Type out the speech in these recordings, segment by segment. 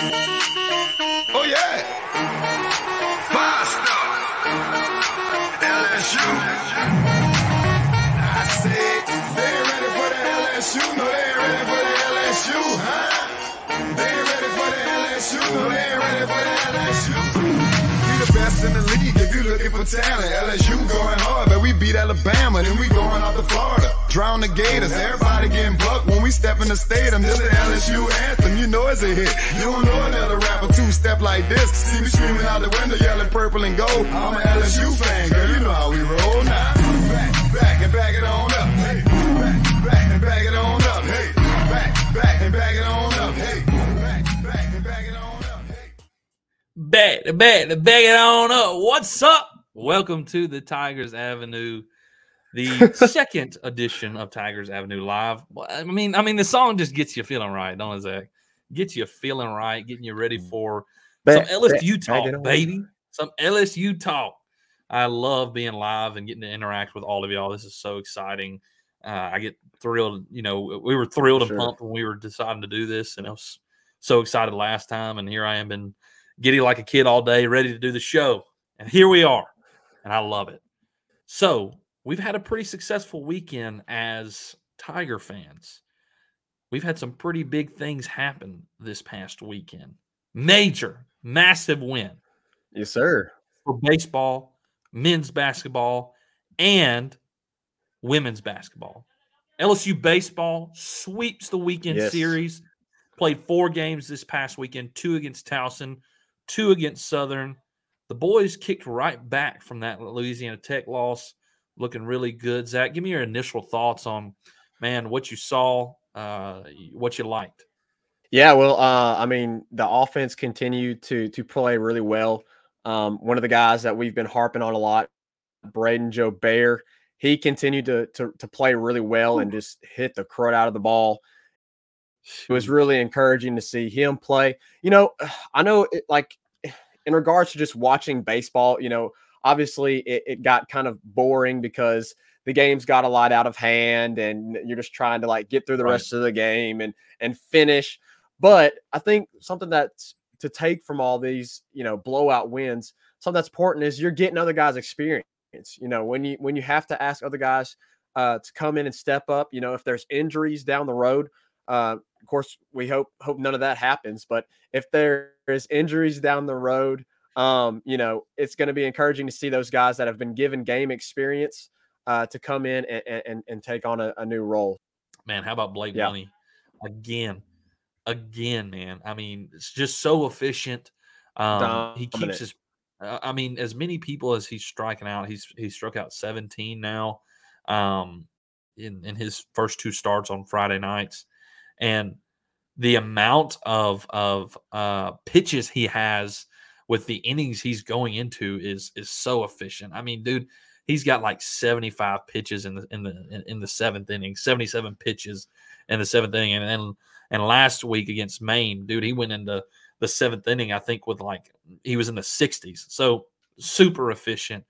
Oh yeah. Five star. LSU. I said they ain't ready for the LSU. No, they ain't ready for the LSU, huh? They ain't ready for the LSU. No, they ain't ready for the LSU. Best in the league if you looking for talent. LSU going hard, but we beat Alabama, then we going out to Florida. Drown the Gators, everybody getting bucked when we step in the stadium. This is the LSU anthem, you know it's a hit. You don't know another rapper two step like this. See me screaming out the window, yelling purple and gold. I'm an LSU fan, girl, you know how we roll now. Back, back and back it on up. Hey, back, back and back it on up. Hey, back, back and back it on Bet, the bet, bet it on up. What's up? Welcome to the Tigers Avenue, the second edition of Tigers Avenue Live. I mean, I mean, the song just gets you feeling right, don't it, Zach? Gets you feeling right, getting you ready for Bet- some LSU talk, baby. Some LSU talk. I love being live and getting to interact with all of y'all. This is so exciting. Uh, I get thrilled. You know, we were thrilled and pumped when we were deciding to do this, and I was so excited last time. And here I am, been giddy like a kid all day, ready to do the show. And here we are, and I love it. So we've had a pretty successful weekend as Tiger fans. We've had some pretty big things happen this past weekend. Major, massive win Yes, sir. for baseball, men's basketball, and women's basketball. LSU baseball sweeps the weekend Yes. series. Played four games this past weekend, two against Towson, two against Southern. The boys kicked right back from that Louisiana Tech loss, looking really good. Zach, give me your initial thoughts on, man, what you saw, uh, what you liked. Yeah, well, uh, I mean, the offense continued to to play really well. Um, one of the guys that we've been harping on a lot, Brayden Jobert, he continued to, to to play really well and just hit the crud out of the ball. It was really encouraging to see him play. You know, I know it, like in regards to just watching baseball, you know, obviously it, it got kind of boring because the games got a lot out of hand and you're just trying to like get through the Right. rest of the game and and finish. But I think something that's to take from all these, you know, blowout wins, something that's important is you're getting other guys experience. You know, when you when you have to ask other guys uh, to come in and step up, you know, if there's injuries down the road, uh, of course, we hope hope none of that happens. But if there is injuries down the road, um, you know, it's going to be encouraging to see those guys that have been given game experience uh, to come in and and, and take on a, a new role. Man, how about Blake Yeah. Money again? Again, man. I mean, it's just so efficient. Um, he keeps his. Uh, I mean, as many people as he's striking out, he's he's struck out 17 now, um, in in his first two starts on Friday nights, and the amount of of uh, pitches he has with the innings he's going into is is so efficient. I mean, dude, he's got like 75 pitches in the in the in, the seventh inning, 77 pitches in the seventh inning, and then and last week against Maine, dude, he went into the seventh inning, I think, with like he was in the 60s. So super efficient.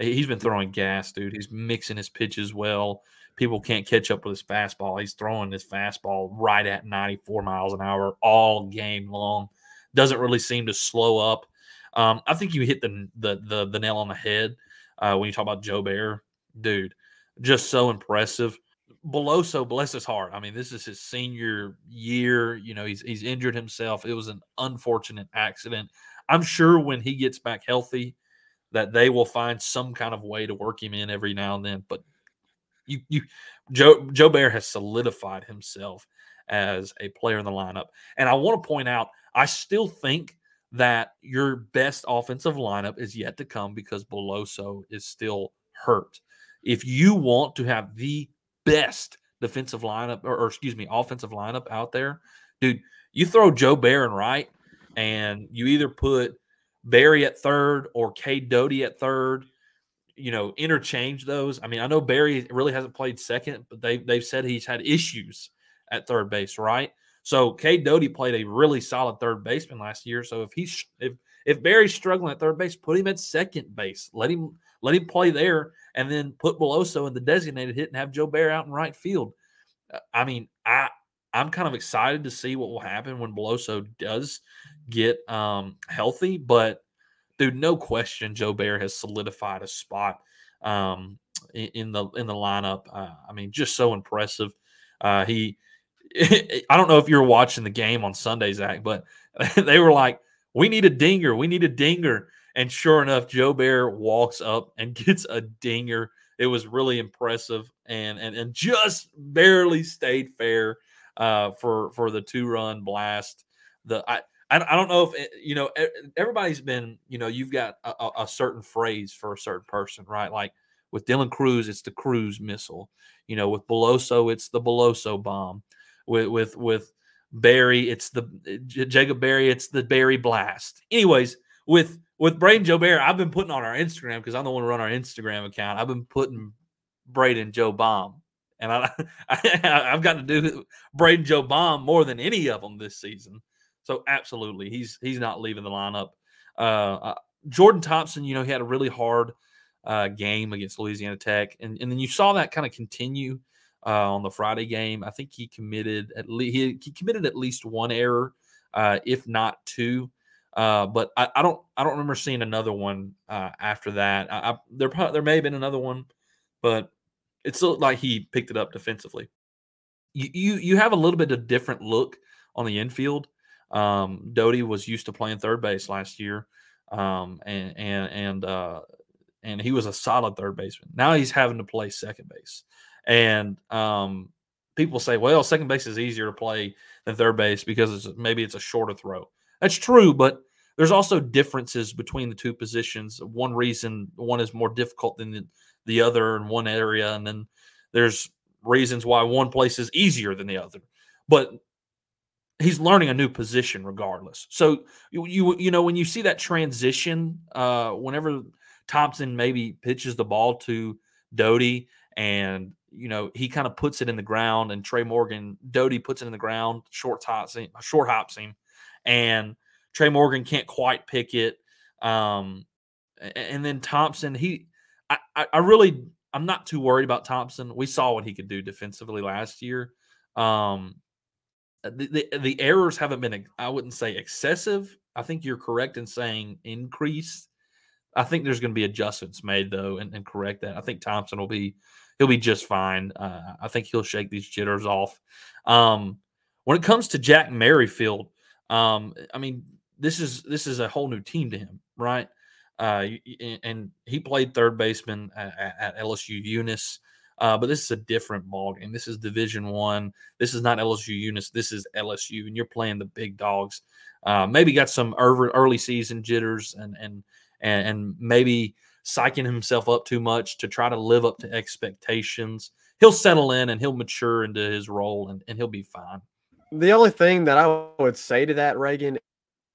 He's been throwing gas, dude. He's mixing his pitches well. People can't catch up with his fastball. He's throwing his fastball right at 94 miles an hour all game long. Doesn't really seem to slow up. Um, I think you hit the the the, the nail on the head uh, when you talk about Jobert, dude. Just so impressive. Beloso, bless his heart. I mean, this is his senior year. You know, he's he's injured himself. It was an unfortunate accident. I'm sure when he gets back healthy, that they will find some kind of way to work him in every now and then. But you you Joe Jobert has solidified himself as a player in the lineup. And I want to point out, I still think that your best offensive lineup is yet to come because Beloso is still hurt. If you want to have the best defensive lineup, or, or excuse me, offensive lineup out there, dude, you throw Jobert in right, and you either put Berry at third or Cade Doty at third. You know, interchange those. I mean, I know Berry really hasn't played second, but they they've said he's had issues at third base, right? So Cade Doty played a really solid third baseman last year. So if he's if if Berry's struggling at third base, put him at second base. Let him let him play there, and then put Beloso in the designated hit and have Jobert out in right field. Uh, I mean, I I'm kind of excited to see what will happen when Beloso does get um, healthy. But dude, no question, Jobert has solidified a spot um, in, the in the lineup. Uh, I mean, just so impressive. Uh, he, I don't know if you were watching the game on Sunday, Zach, but they were like, "We need a dinger. We need a dinger." And sure enough, Jobert walks up and gets a dinger. It was really impressive and and, and just barely stayed fair uh, for for the two run blast. The I I don't know if eh, you know everybody's been you know you've got a, a, certain phrase for a certain person right? Like with Dylan Crews, it's the Crews missile. You know with Beloso it's the Beloso bomb. With with with Berry it's the eh, Jacob Berry, it's the Berry blast. Anyways with with Brayden Jobert I've been putting on our Instagram because I'm the one who run our Instagram account. I've been putting Braden Joe bomb and I, I have got to do Braden Joe bomb more than any of them this season so absolutely, he's he's not leaving the lineup. Uh, uh, Jordan Thompson, you know, he had a really hard uh, game against Louisiana Tech, and and then you saw that kind of continue uh, on the Friday game. I think he committed at least he, he committed at least one error, uh, if not two. Uh, but I, I, don't I don't remember seeing another one after that. I, I, there there may have been another one, but it looked like he picked it up defensively. You, you you have a little bit of different look on the infield. Um, Doty was used to playing third base last year, um, and and and uh, and he was a solid third baseman. Now he's having to play second base, and um, people say, well, second base is easier to play than third base because it's, maybe it's a shorter throw. That's true, but there's also differences between the two positions. One reason one is more difficult than the, the other in one area, and then there's reasons why one place is easier than the other. But he's learning a new position regardless. So you you, you know when you see that transition, uh, whenever Thompson maybe pitches the ball to Doty and you know he kind of puts it in the ground and Trey Morgan Doty puts it in the ground, short hops him, short hops him, and Trey Morgan can't quite pick it. Um, and then Thompson, he, I, I really, I'm not too worried about Thompson. We saw what he could do defensively last year. Um, the, the, the errors haven't been I wouldn't say excessive. I think you're correct in saying increased. I think there's going to be adjustments made though, and, and correct that. I think Thompson will be he'll be just fine. Uh, I think he'll shake these jitters off. Um, when it comes to Jack Merrifield, um, I mean this is this is a whole new team to him, right? Uh, and he played third baseman at, at LSU Eunice. Uh, but this is a different ball game. This is Division One. This is not LSU Eunice. This is LSU, and you're playing the big dogs. Uh, maybe got some early season jitters, and and and maybe psyching himself up too much to try to live up to expectations. He'll settle in and he'll mature into his role, and, and he'll be fine. The only thing that I would say to that, Reagan,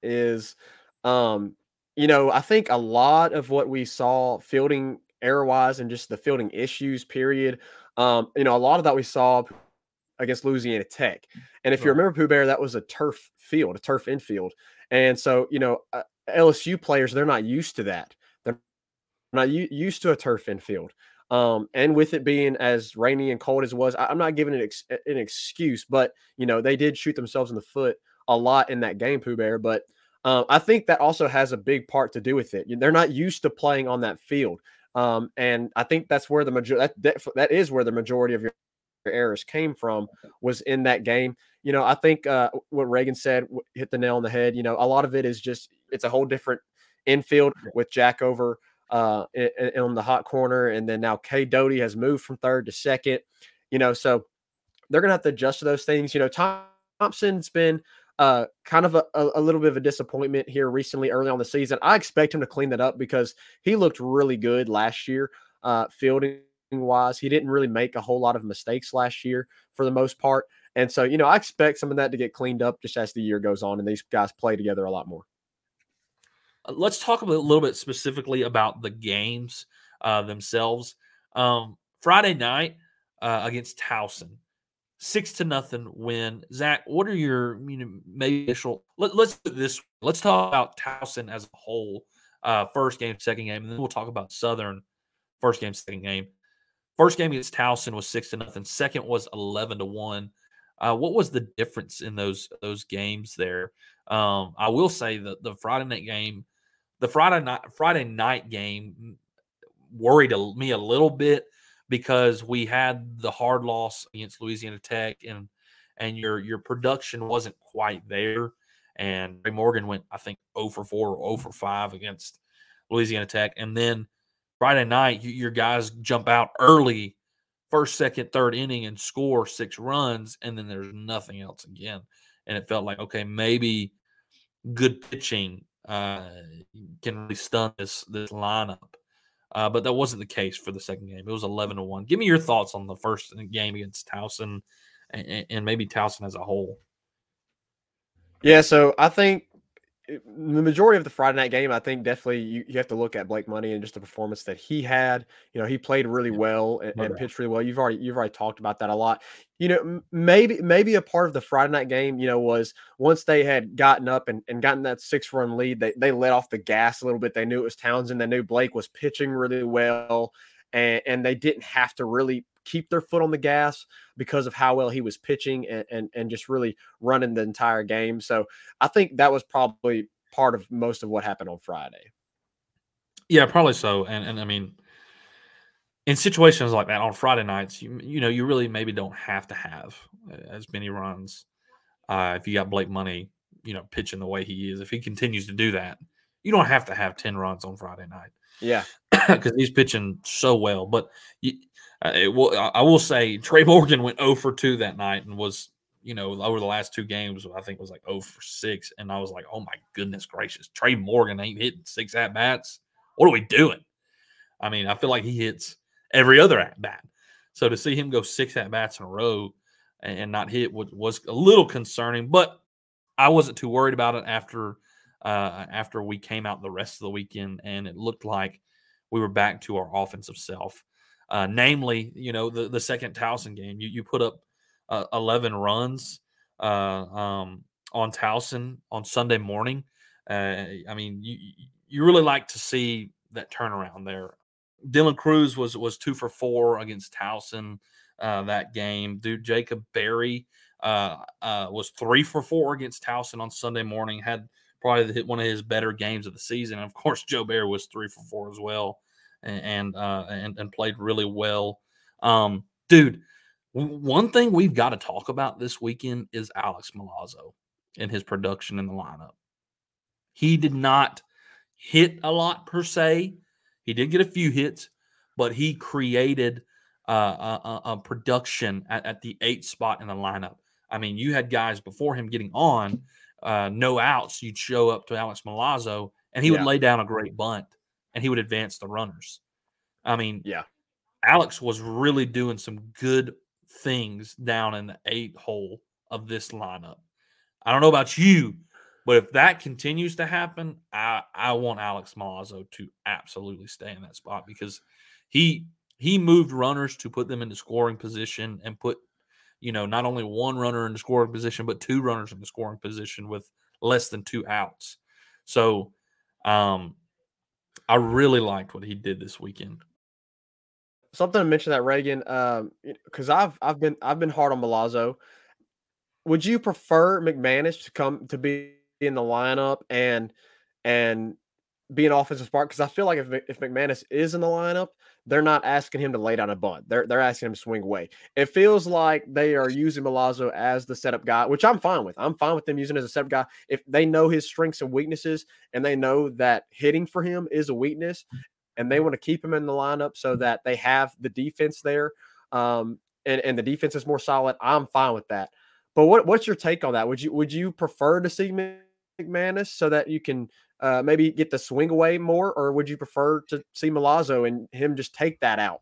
is, um, you know, I think a lot of what we saw fielding error wise and just the fielding issues, period. Um, you know, a lot of that we saw against Louisiana Tech. And if right. you remember Pooh Bear, that was a turf field, a turf infield. And so, you know, uh, LSU players, they're not used to that. They're not u- used to a turf infield. Um, and with it being as rainy and cold as it was, I, am not giving it ex- an excuse, but you know, they did shoot themselves in the foot a lot in that game, Pooh Bear. But um, I think that also has a big part to do with it. They're not used to playing on that field. Um, and I think that's where the majority that, that, that is where the majority of your errors came from was in that game. You know, I think uh, what Reagan said hit the nail on the head. You know, a lot of it is just it's a whole different infield with Jack over uh, in, in, on the hot corner, and then now Cade Doty has moved from third to second. You know, so they're gonna have to adjust to those things. You know, Thompson's been uh, kind of a, a, little bit of a disappointment here recently, early on the season. I expect him to clean that up because he looked really good last year, uh, fielding wise. He didn't really make a whole lot of mistakes last year for the most part. And so, you know, I expect some of that to get cleaned up just as the year goes on and these guys play together a lot more. Uh, let's talk a little bit specifically about the games uh, themselves. Um, Friday night uh, against Towson six to nothing win. Zach, what are your you know maybe initial? Let, us do this. Let's talk about Towson as a whole. Uh, first game, second game, and then we'll talk about Southern. First game, second game. First game against Towson was six to nothing. Second was eleven to one. Uh, what was the difference in those those games there? Um, I will say that the Friday night game, the Friday night Friday night game, worried me a little bit because we had the hard loss against Louisiana Tech and and your your production wasn't quite there. And Trey Morgan went, I think, 0 for 4 or 0 for 5 against Louisiana Tech. And then Friday night, you, your guys jump out early, first, second, third inning, and score six runs, and then there's nothing else again. And it felt like, okay, maybe good pitching uh, can really stun this this lineup. Uh, but that wasn't the case for the second game. It was 11 to 1. Give me your thoughts on the first game against Towson and, and maybe Towson as a whole. Yeah, so I think the majority of the Friday night game, I think definitely you, you have to look at Blake Money and just the performance that he had. You know, he played really well and, and pitched really well. You've already you've already talked about that a lot. You know, maybe maybe a part of the Friday night game, you know, was once they had gotten up and, and gotten that six run lead, they, they let off the gas a little bit. They knew it was Towson. They knew Blake was pitching really well. And, and they didn't have to really keep their foot on the gas because of how well he was pitching and, and, and just really running the entire game. So I think that was probably part of most of what happened on Friday. Yeah, probably so. And and I mean, in situations like that on Friday nights, you you know you really maybe don't have to have as many runs uh, if you got Blake Money, you know, pitching the way he is. If he continues to do that, you don't have to have ten runs on Friday night. Yeah, because he's pitching so well. But you, uh, will, I will say Trey Morgan went 0 for 2 that night and was, you know, over the last two games, I think was like 0 for 6. And I was like, oh my goodness gracious, Trey Morgan ain't hitting six at bats. What are we doing? I mean, I feel like he hits every other at bat. So to see him go six at bats in a row and, not hit was, was a little concerning, but I wasn't too worried about it after uh, after we came out the rest of the weekend and it looked like we were back to our offensive self. Uh, namely, you know, the, the second Towson game, you, you put up uh, 11 runs uh, um, on Towson on Sunday morning. Uh, I mean, you, you really like to see that turnaround there. Dylan Crews was was two for four against Towson uh, that game. Dude, Jacob Berry uh, was three for four against Towson on Sunday morning. Had probably hit one of his better games of the season. And of course, Jobert was three for four as well and uh, and, and played really well. Um, dude, one thing we've got to talk about this weekend is Alex Milazzo and his production in the lineup. He did not hit a lot per se. He did get a few hits, but he created uh, a, a, production at, at, the eight spot in the lineup. I mean, you had guys before him getting on, uh, no outs. You'd show up to Alex Milazzo, and he yeah. would lay down a great bunt and he would advance the runners. I mean, yeah, Alex was really doing some good things down in the eight hole of this lineup. I don't know about you, but if that continues to happen, I I want Alex Milazzo to absolutely stay in that spot because he he moved runners to put them into scoring position and put you know not only one runner in the scoring position but two runners in the scoring position with less than two outs. So um I really liked what he did this weekend. Something to mention that Reagan, because um, I've I've been I've been hard on Milazzo. Would you prefer McManus to come to be in the lineup and and be an offensive spark? Because I feel like if if McManus is in the lineup, they're not asking him to lay down a bunt. They're they're asking him to swing away. It feels like they are using Milazzo as the setup guy, which I'm fine with. I'm fine with them using as a setup guy if they know his strengths and weaknesses, and they know that hitting for him is a weakness, and they want to keep him in the lineup so that they have the defense there, um, and and the defense is more solid. I'm fine with that. But what what's your take on that? Would you would you prefer to see McManus so that you can uh, maybe get the swing away more, or would you prefer to see Milazzo and him just take that out?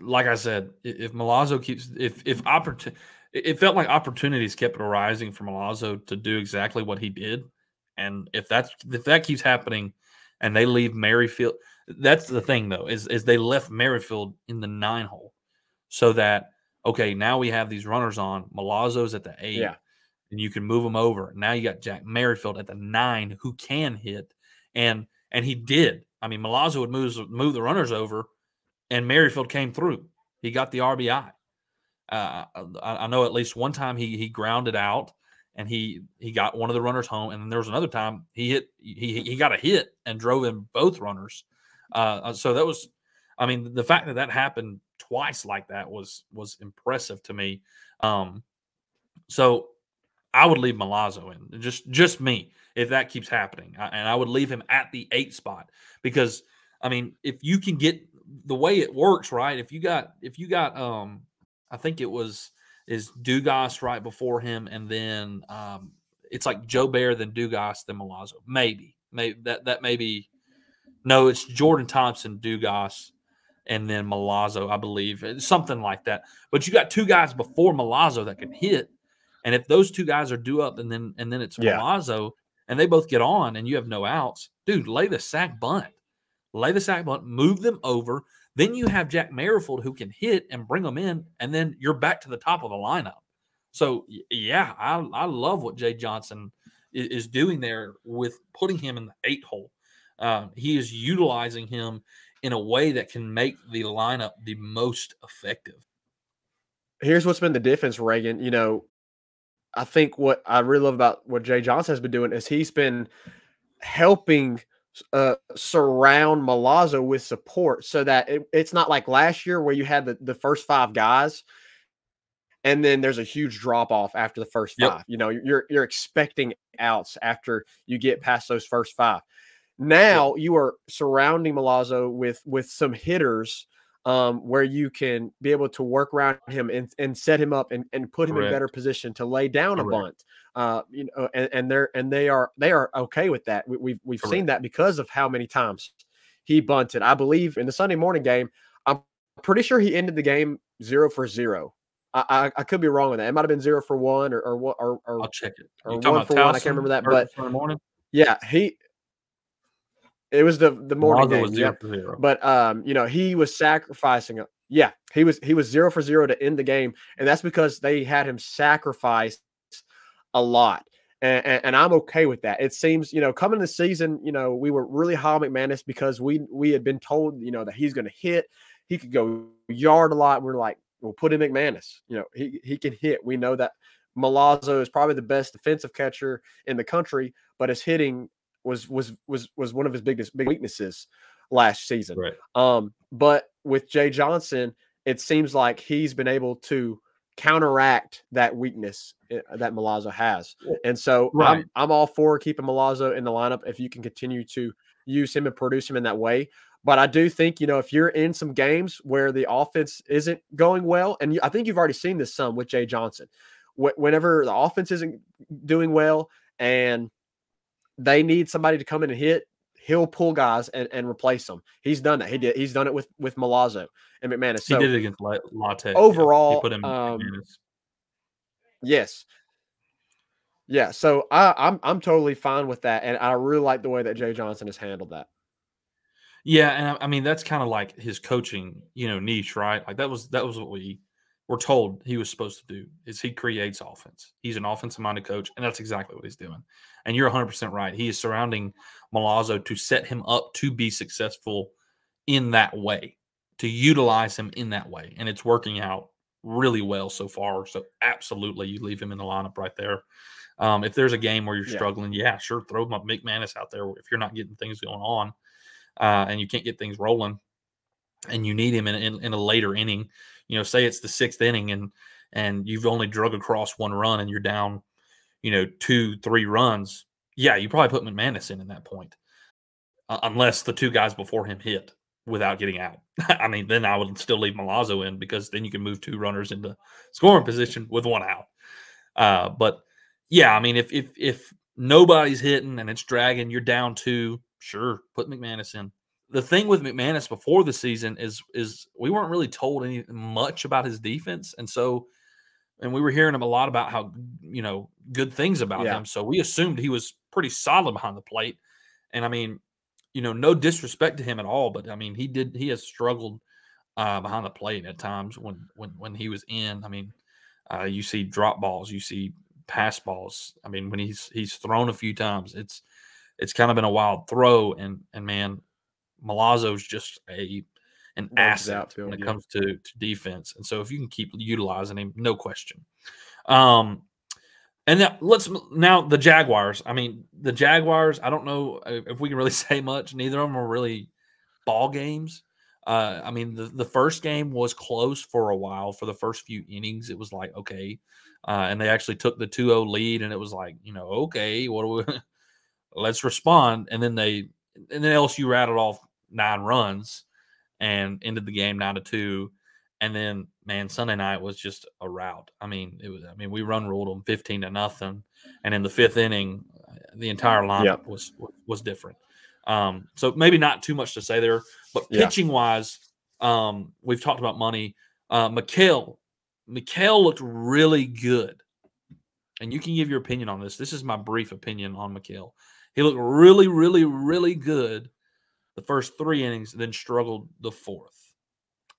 Like I said, if Milazzo keeps, if if opportunity, it felt like opportunities kept arising for Milazzo to do exactly what he did, and if that's if that keeps happening, and they leave Merrifield, that's the thing though is is they left Merrifield in the nine hole, so that okay now we have these runners on Milazzo's at the eight. Yeah and you can move them over. Now you got Jack Merrifield at the nine who can hit, and and he did. I mean, Milazzo would move move the runners over, and Merrifield came through. He got the RBI. Uh, I, I know at least one time he he grounded out and he he got one of the runners home, and then there was another time he hit he he got a hit and drove in both runners. Uh, so that was, I mean, the fact that that happened twice like that was was impressive to me. Um, so I would leave Milazzo in, just just me, if that keeps happening, I, and I would leave him at the eight spot because I mean, if you can get the way it works, right? If you got if you got um, I think it was is Dugas right before him, and then um, it's like Jobert then Dugas, then Milazzo, maybe, maybe that that may be. No, it's Jordan Thompson, Dugas, and then Milazzo, I believe, something like that. But you got two guys before Milazzo that can hit, and if those two guys are due up, and then and then it's Yeah. Milazzo, and they both get on, and you have no outs, dude, lay the sack bunt, lay the sack bunt, move them over. Then you have Jack Merrifield who can hit and bring them in, and then you're back to the top of the lineup. So yeah, I I love what Jay Johnson is, is doing there with putting him in the eight hole. Um, he is utilizing him in a way that can make the lineup the most effective. here's what's been the difference, Reagan. You know, I think what I really love about what Jay Johnson has been doing is he's been helping uh, surround Milazzo with support so that it, it's not like last year where you had the, the first five guys and then there's a huge drop off after the first Yep. five. You know, you're you're expecting outs after you get past those first five. Now you are surrounding Milazzo with with some hitters um, where you can be able to work around him and, and set him up and, and put him in better position to lay down a bunt. Uh, you know, and, and they're and they are they are okay with that. We, we've we've seen that because of how many times he bunted. I believe in the Sunday morning game. I'm pretty sure he ended the game zero for zero. I, I, I could be wrong with that. It might have been zero for one or or what or, or I'll check it. or You talking one about for one, I can't remember that, but- thing in the morning. yeah, he. It was the the morning game. zero zero. But um, you know, he was sacrificing. Yeah, he was he was zero for zero to end the game, and that's because they had him sacrifice a lot. And, and, and I'm okay with that. It seems, you know, coming the season, you know, we were really high on McManus because we we had been told, you know, that he's going to hit. He could go yard a lot. We're like, we'll put in McManus. You know, he he can hit. We know that Milazzo is probably the best defensive catcher in the country, but his hitting was was was was one of his biggest big weaknesses last season. Right. Um, but with Jay Johnson, it seems like he's been able to counteract that weakness uh, that Milazzo has. And so Right. I'm I'm all for keeping Milazzo in the lineup if you can continue to use him and produce him in that way. But I do think, you know, if you're in some games where the offense isn't going well, and you, I think you've already seen this some with Jay Johnson, wh- whenever the offense isn't doing well and they need somebody to come in and hit, he'll pull guys and, and replace them. He's done that. He did. He's done it with with Milazzo and McManus. he did it against La- Latte. yeah. He overall, put him um, yes, yeah. So I, I'm I'm totally fine with that, and I really like the way that Jay Johnson has handled that. Yeah, and I, I mean that's kind of like his coaching, you know, niche, right? Like that was that was what we were told he was supposed to do. Is he creates offense? He's an offensive minded coach, and that's exactly what he's doing. And you're 100 percent right. He is surrounding Milazzo to set him up to be successful in that way, to utilize him in that way, and it's working out really well so far. So absolutely, you leave him in the lineup right there. Um, if there's a game where you're Yeah. struggling, yeah, sure, throw him up McManus out there if you're not getting things going on uh, and you can't get things rolling, and you need him in, in, in a later inning. You know, say it's the sixth inning, and and you've only drug across one run, and you're down, you know, two three runs. Yeah, you probably put McManus in in that point, uh, unless the two guys before him hit without getting out. I mean, then I would still leave Milazzo in because then you can move two runners into scoring position with one out. Uh, but yeah, I mean, if if if nobody's hitting and it's dragging, you're down two. Sure, put McManus in. The thing with McManus before the season is is we weren't really told any much about his defense, and so and we were hearing him a lot about how you know good things about Yeah. him. So we assumed he was pretty solid behind the plate. And I mean, you know, no disrespect to him at all, but I mean, he did he has struggled uh, behind the plate at times when when when he was in. I mean, uh, you see drop balls, you see pass balls. I mean, when he's he's thrown a few times, it's it's kind of been a wild throw. And and man, Milazzo's just a an Lunches asset outfield, when it yeah. comes to, to defense. And so if you can keep utilizing him, no question. Um, and now let's now the Jaguars. I mean, the Jaguars. I don't know if we can really say much. Neither of them are really ball games. Uh, I mean, the, the first game was close for a while. For the first few innings, it was like okay, uh, and they actually took the 2-0 lead, and it was like you know okay, what do we? let's respond. And then they and then LSU rattled off nine runs and ended the game nine to two. And then, man, Sunday night was just a rout. I mean, it was. I mean, we run ruled them fifteen to nothing, and in the fifth inning, the entire lineup was was different. Um, so maybe not too much to say there, but Yeah. pitching wise, um, we've talked about money. Uh, Ma'Khail, Ma'Khail looked really good, and you can give your opinion on this. This is my brief opinion on Ma'Khail. He looked really, really, really good the first three innings, then struggled the fourth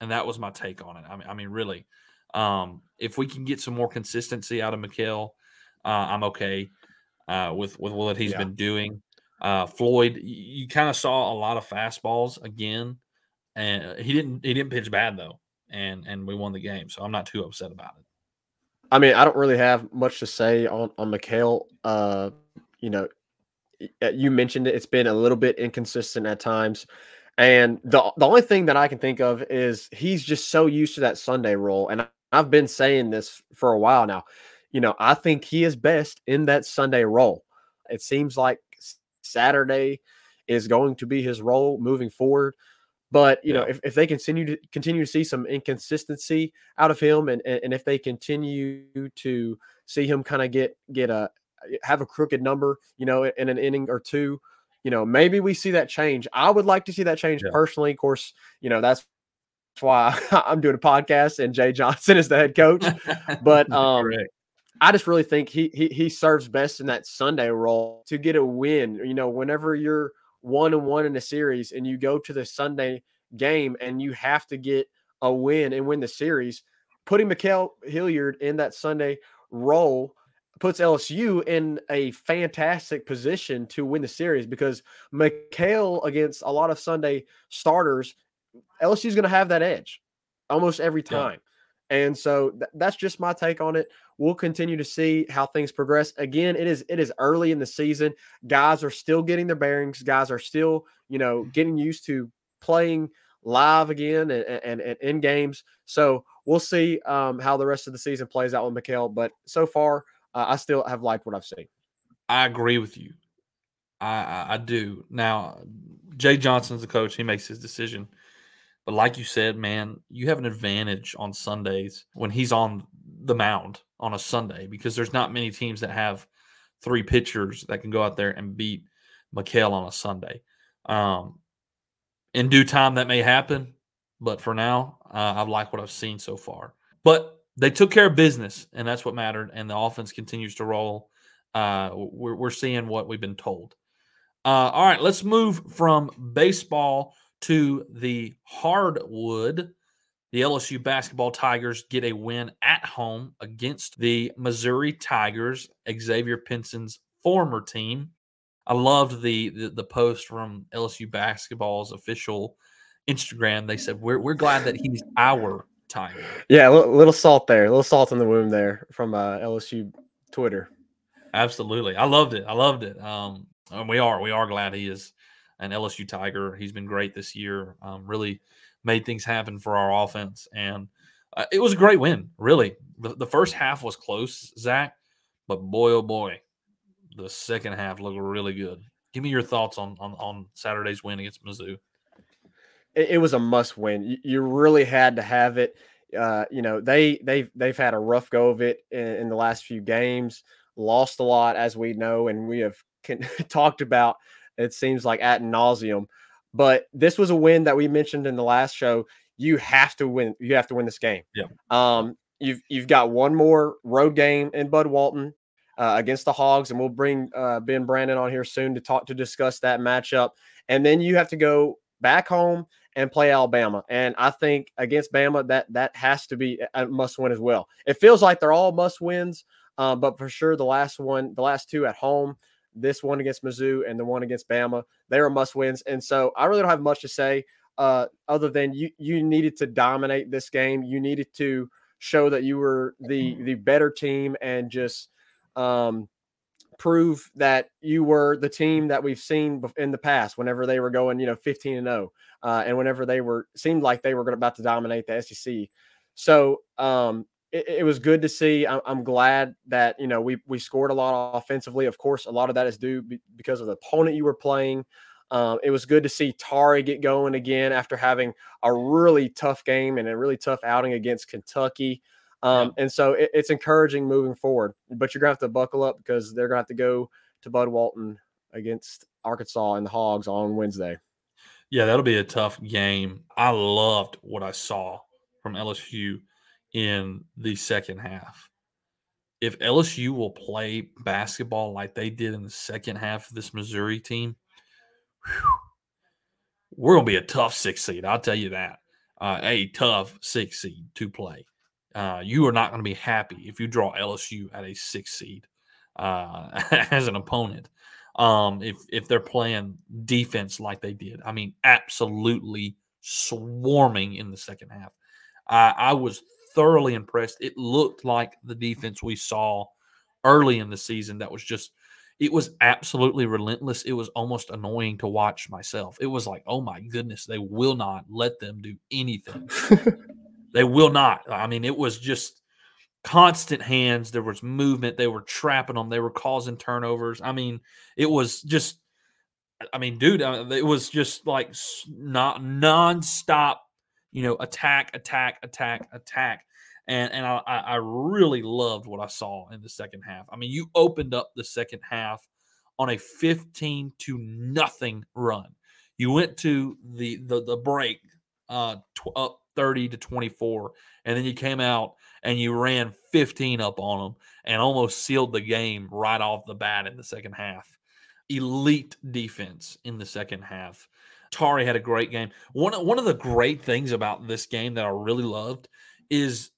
and that was my take on it. I mean, I mean, really, um, if we can get some more consistency out of Ma'Khail, uh, I'm okay uh, with with what he's Yeah. been doing. Uh, Floyd, y- you kind of saw a lot of fastballs again, and he didn't he didn't pitch bad though, and and we won the game, so I'm not too upset about it. I mean, I don't really have much to say on on Ma'Khail. Uh, you know, uh, Uh, you mentioned it. It's been a little bit inconsistent at times, and the the only thing that I can think of is he's just so used to that Sunday role. And I've been saying this for a while now. You know, I think he is best in that Sunday role. It seems like Saturday is going to be his role moving forward. But you know, if, if they continue to continue to see some inconsistency out of him, and and, and if they continue to see him kind of get get a have a crooked number, you know, in an inning or two, you know, maybe we see that change. I would like to see that change Yeah. personally. Of course, you know that's why I'm doing a podcast and Jay Johnson is the head coach. But um, Correct. I just really think he he he serves best in that Sunday role to get a win. You know, whenever you're one and one in a series and you go to the Sunday game and you have to get a win and win the series, putting Ma'Khail Hilliard in that Sunday role puts LSU in a fantastic position to win the series because Ma'Khail against a lot of Sunday starters, LSU is going to have that edge almost every Yeah. time. And so th- that's just my take on it. We'll continue to see how things progress. Again, it is it is early in the season. Guys are still getting their bearings. Guys are still, you know, getting used to playing live again and, and, and in games. So we'll see um, how the rest of the season plays out with Ma'Khail. But so far, uh, I still have liked what I've seen. I agree with you. I, I I do. Now, Jay Johnson's the coach. He makes his decision. But like you said, man, you have an advantage on Sundays when he's on the mound on a Sunday because there's not many teams that have three pitchers that can go out there and beat Ma'Khail on a Sunday. Um, in due time, that may happen. But for now, uh, I like what I've seen so far. But they took care of business, and that's what mattered. And the offense continues to roll uh, we're, we're seeing what we've been told. Uh, all right, let's move from baseball to the hardwood. The LSU basketball Tigers get a win at home against the Missouri Tigers, Xavier Pinson's former team. I loved the, the the post from LSU basketball's official Instagram. They said, "We're we're glad that he's our Tiger." Yeah, a little, little salt there, a little salt in the wound there from uh, LSU Twitter. Absolutely. I loved it. I loved it. Um, and we are, we are glad he is an LSU Tiger. He's been great this year. Um, really made things happen for our offense. And uh, it was a great win, really. The, the first half was close, Zach, but boy, oh boy, the second half looked really good. Give me your thoughts on, on, on Saturday's win against Mizzou. It, it was a must win. You, you really had to have it. Uh, you know, they they've they've had a rough go of it in, in the last few games, lost a lot as we know, and we have can, talked about. It seems like at nauseum, but this was a win that we mentioned in the last show. You have to win. You have to win this game. Yeah. Um. You've you've got one more road game in Bud Walton uh, against the Hogs, and we'll bring uh, Ben Brandon on here soon to talk to discuss that matchup. And then you have to go back home and play Alabama. And I think against Bama, that that has to be a must win as well. It feels like they're all must wins, um, but for sure the last one, the last two at home, this one against Mizzou and the one against Bama, they are must wins. And so I really don't have much to say uh, other than you you needed to dominate this game. You needed to show that you were the the better team and just um, prove that you were the team that we've seen in the past. Whenever they were going, you know, fifteen and zero, oh, uh, and whenever they were seemed like they were about to dominate the SEC. So um, it, it, was good to see. I'm, I'm, glad that you know we we scored a lot offensively. Of course, a lot of that is due because of the opponent you were playing. Um, it was good to see Tari get going again after having a really tough game and a really tough outing against Kentucky. Um, yeah. And so it, it's encouraging moving forward. But you're gonna have to buckle up because they're gonna have to go to Bud Walton against Arkansas and the Hogs on Wednesday. Yeah, that'll be a tough game. I loved what I saw from LSU in the second half. If LSU will play basketball like they did in the second half of this Missouri team, whew, we're going to be a tough six seed. I'll tell you that. Uh, a tough six seed to play. Uh, you are not going to be happy if you draw LSU at a six seed uh, as an opponent. Um, if if they're playing defense like they did, I mean, absolutely swarming in the second half. I, I was thoroughly impressed. It looked like the defense we saw early in the season that was just it was absolutely relentless. It was almost annoying to watch myself. It was like, oh my goodness, they will not let them do anything. they will not. I mean, it was just constant hands. There was movement. They were trapping them. They were causing turnovers. I mean, it was just, I mean, dude, uh, it was just like not nonstop you know, attack, attack, attack, attack. And and I, I really loved what I saw in the second half. I mean, you opened up the second half on a 15 to nothing run. You went to the the, the break uh, tw- up 30 to 24, and then you came out and you ran 15 up on them and almost sealed the game right off the bat in the second half. Elite defense in the second half. Tari had a great game. One one of the great things about this game that I really loved is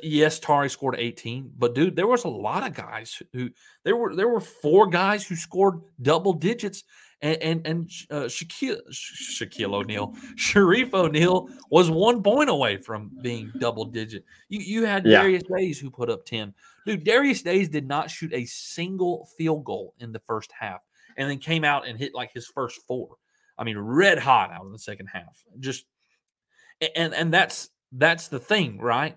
yes, Tari scored 18, but dude, there was a lot of guys who there were there were four guys who scored double digits, and and, and uh, Shaquille Shaquille O'Neal, Shareef O'Neal was one point away from being double digit. You you had yeah. Darius Days who put up 10. Dude, Darius Days did not shoot a single field goal in the first half, and then came out and hit like his first four. I mean, red hot out in the second half. Just and and that's that's the thing, right?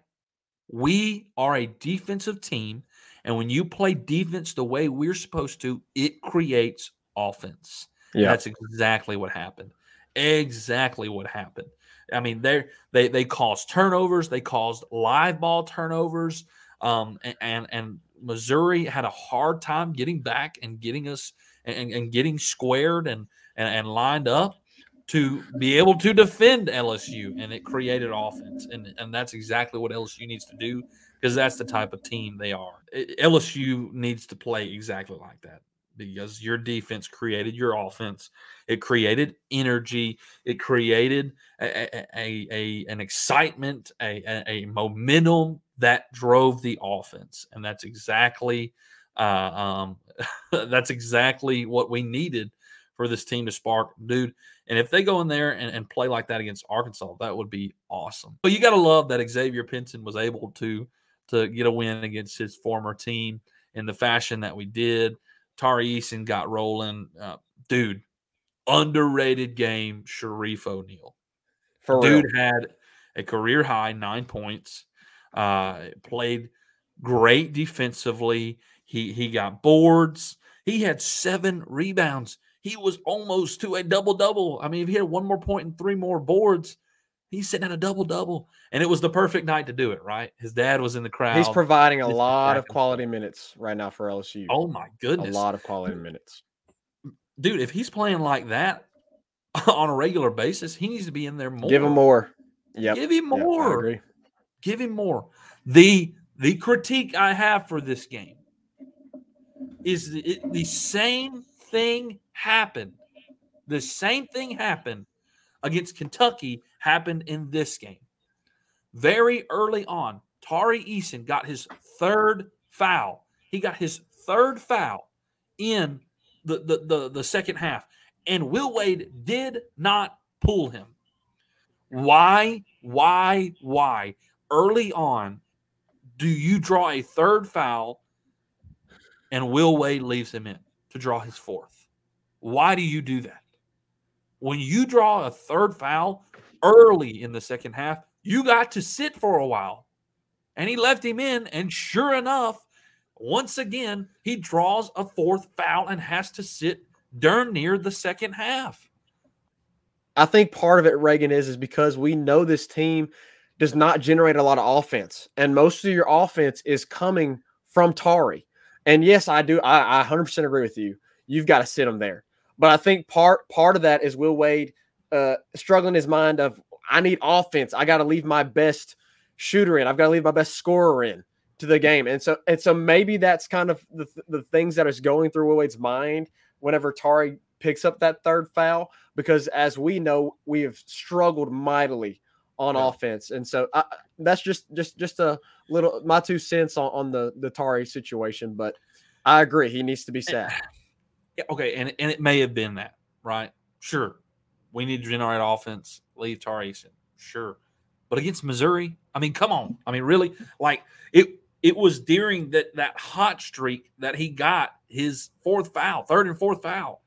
We are a defensive team, and when you play defense the way we're supposed to, it creates offense. Yeah. That's exactly what happened. Exactly what happened. I mean, they they they caused turnovers, they caused live ball turnovers. Um, and, and, and Missouri had a hard time getting back and getting us and, and getting squared and and, and lined up to be able to defend LSU, and it created offense, and and that's exactly what LSU needs to do because that's the type of team they are. It, LSU needs to play exactly like that because your defense created your offense. It created energy. It created a, a, a an excitement, a, a, momentum that drove the offense, and that's exactly uh, um, that's exactly what we needed for this team to spark, dude. And if they go in there and, and play like that against Arkansas, that would be awesome. But you got to love that Xavier Pinson was able to to get a win against his former team in the fashion that we did. Tari Eason got rolling, uh, dude. Underrated game, Shareef O'Neal. For dude real. had a career high nine points. Uh, played great defensively. He he got boards. He had seven rebounds he was almost to a double double. I mean, if he had one more point and three more boards, he's sitting at a double double. And it was the perfect night to do it, right? His dad was in the crowd. He's providing a lot of quality minutes right now for LSU. Oh my goodness. A lot of quality minutes. Dude, if he's playing like that on a regular basis, he needs to be in there more. Give him more. Yeah. Give him more. Yep, Give him more. The the critique I have for this game is the, the same thing happened. The same thing happened against Kentucky happened in this game. Very early on, Tari Eason got his third foul. He got his third foul in the, the, the, the second half. And Will Wade did not pull him. Why, why, why? Early on, do you draw a third foul and Will Wade leaves him in to draw his fourth? Why do you do that? When you draw a third foul early in the second half, you got to sit for a while. And he left him in. And sure enough, once again, he draws a fourth foul and has to sit darn near the second half. I think part of it, Reagan, is is because we know this team does not generate a lot of offense, and most of your offense is coming from Tari. And yes, I do. I, I 100% agree with you. You've got to sit him there. But I think part part of that is Will Wade uh, struggling his mind of I need offense. I got to leave my best shooter in. I've got to leave my best scorer in to the game. And so and so maybe that's kind of the, the things that is going through Will Wade's mind whenever Tari picks up that third foul because as we know we have struggled mightily on yeah. offense and so I, that's just just just a little my two cents on, on the the Tari situation but I agree he needs to be. Yeah, okay, and and it may have been that, right? Sure. We need to generate offense, leave Tari. Sure. But against Missouri, I mean, come on. I mean, really, like it it was during that that hot streak that he got his fourth foul, third and fourth foul.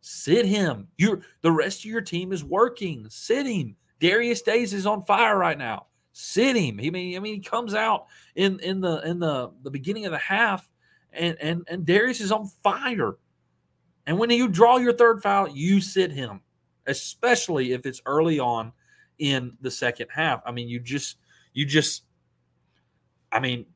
Sit him. You the rest of your team is working. Sit him. Darius Days is on fire right now. Sit him. He mean, I mean, he comes out in in the in the the beginning of the half, and and and Darius is on fire. And when you draw your third foul, you sit him, especially if it's early on in the second half. I mean, you just you just I mean,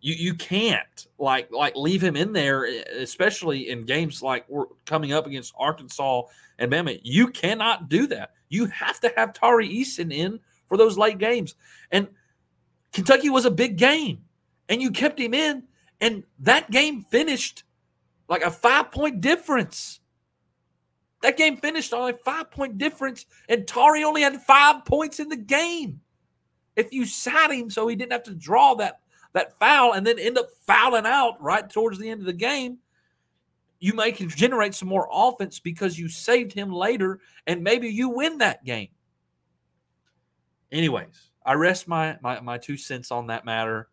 you you can't like like leave him in there, especially in games like we're coming up against Arkansas and Bama. You cannot do that. You have to have Tari Eason in for those late games. And Kentucky was a big game, and you kept him in, and that game finished like a five point difference. That game finished on a five point difference, and Tari only had five points in the game. If you sat him so he didn't have to draw that, that foul and then end up fouling out right towards the end of the game, you may generate some more offense because you saved him later and maybe you win that game. Anyways, I rest my, my, my two cents on that matter.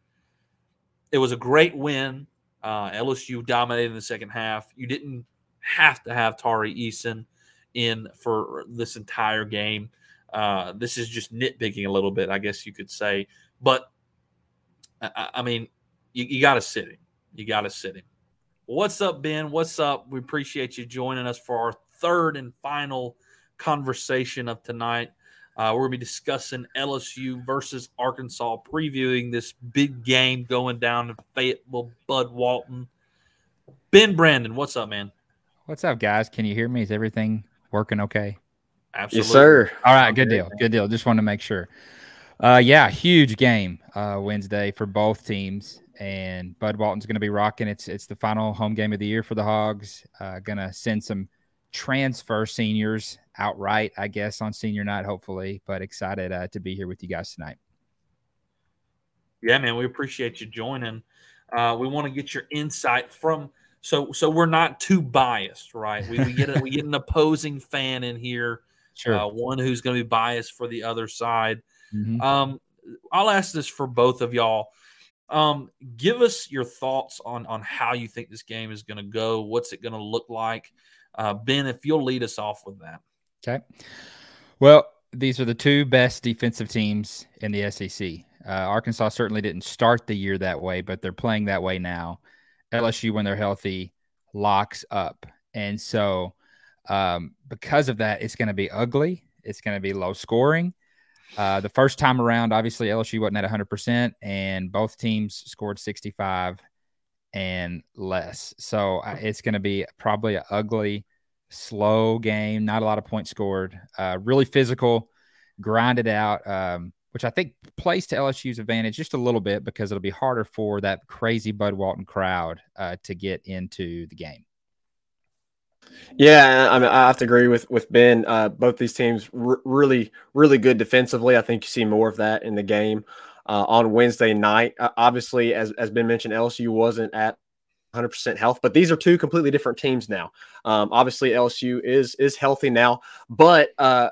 It was a great win. Uh, LSU dominated in the second half. You didn't have to have Tari Eason in for this entire game. Uh, this is just nitpicking a little bit, I guess you could say. But I, I mean, you, you got to sit him. You got to sit him. What's up, Ben? What's up? We appreciate you joining us for our third and final conversation of tonight. Uh, we're going to be discussing LSU versus Arkansas, previewing this big game going down in Fayetteville, Bud Walton. Ben Brandon, what's up, man? What's up, guys? Can you hear me? Is everything working okay? Absolutely. Yes, sir. All right, good deal. Good deal. Just want to make sure. Uh, yeah, huge game uh, Wednesday for both teams, and Bud Walton's going to be rocking. It's it's the final home game of the year for the Hogs. Uh, going to send some transfer seniors outright, I guess, on senior night, hopefully. But excited uh, to be here with you guys tonight. Yeah, man, we appreciate you joining. Uh, we want to get your insight from so so we're not too biased, right? We, we get a, we get an opposing fan in here, sure. uh, one who's going to be biased for the other side. Mm-hmm. Um, I'll ask this for both of y'all. Um, give us your thoughts on on how you think this game is going to go. What's it going to look like? Uh, ben, if you'll lead us off with that. Okay. Well, these are the two best defensive teams in the SEC. Uh, Arkansas certainly didn't start the year that way, but they're playing that way now. LSU, when they're healthy, locks up. And so, um, because of that, it's going to be ugly. It's going to be low scoring. Uh, the first time around, obviously, LSU wasn't at 100%, and both teams scored 65 and less. So uh, it's going to be probably an ugly, slow game, not a lot of points scored, uh, really physical, grinded out, um, which I think plays to LSU's advantage just a little bit because it'll be harder for that crazy Bud Walton crowd uh, to get into the game. Yeah, I mean, I have to agree with with Ben. Uh, both these teams r- really, really good defensively. I think you see more of that in the game uh, on Wednesday night. Uh, obviously, as as Ben mentioned, LSU wasn't at 100% health, but these are two completely different teams now. Um, obviously, LSU is is healthy now, but uh,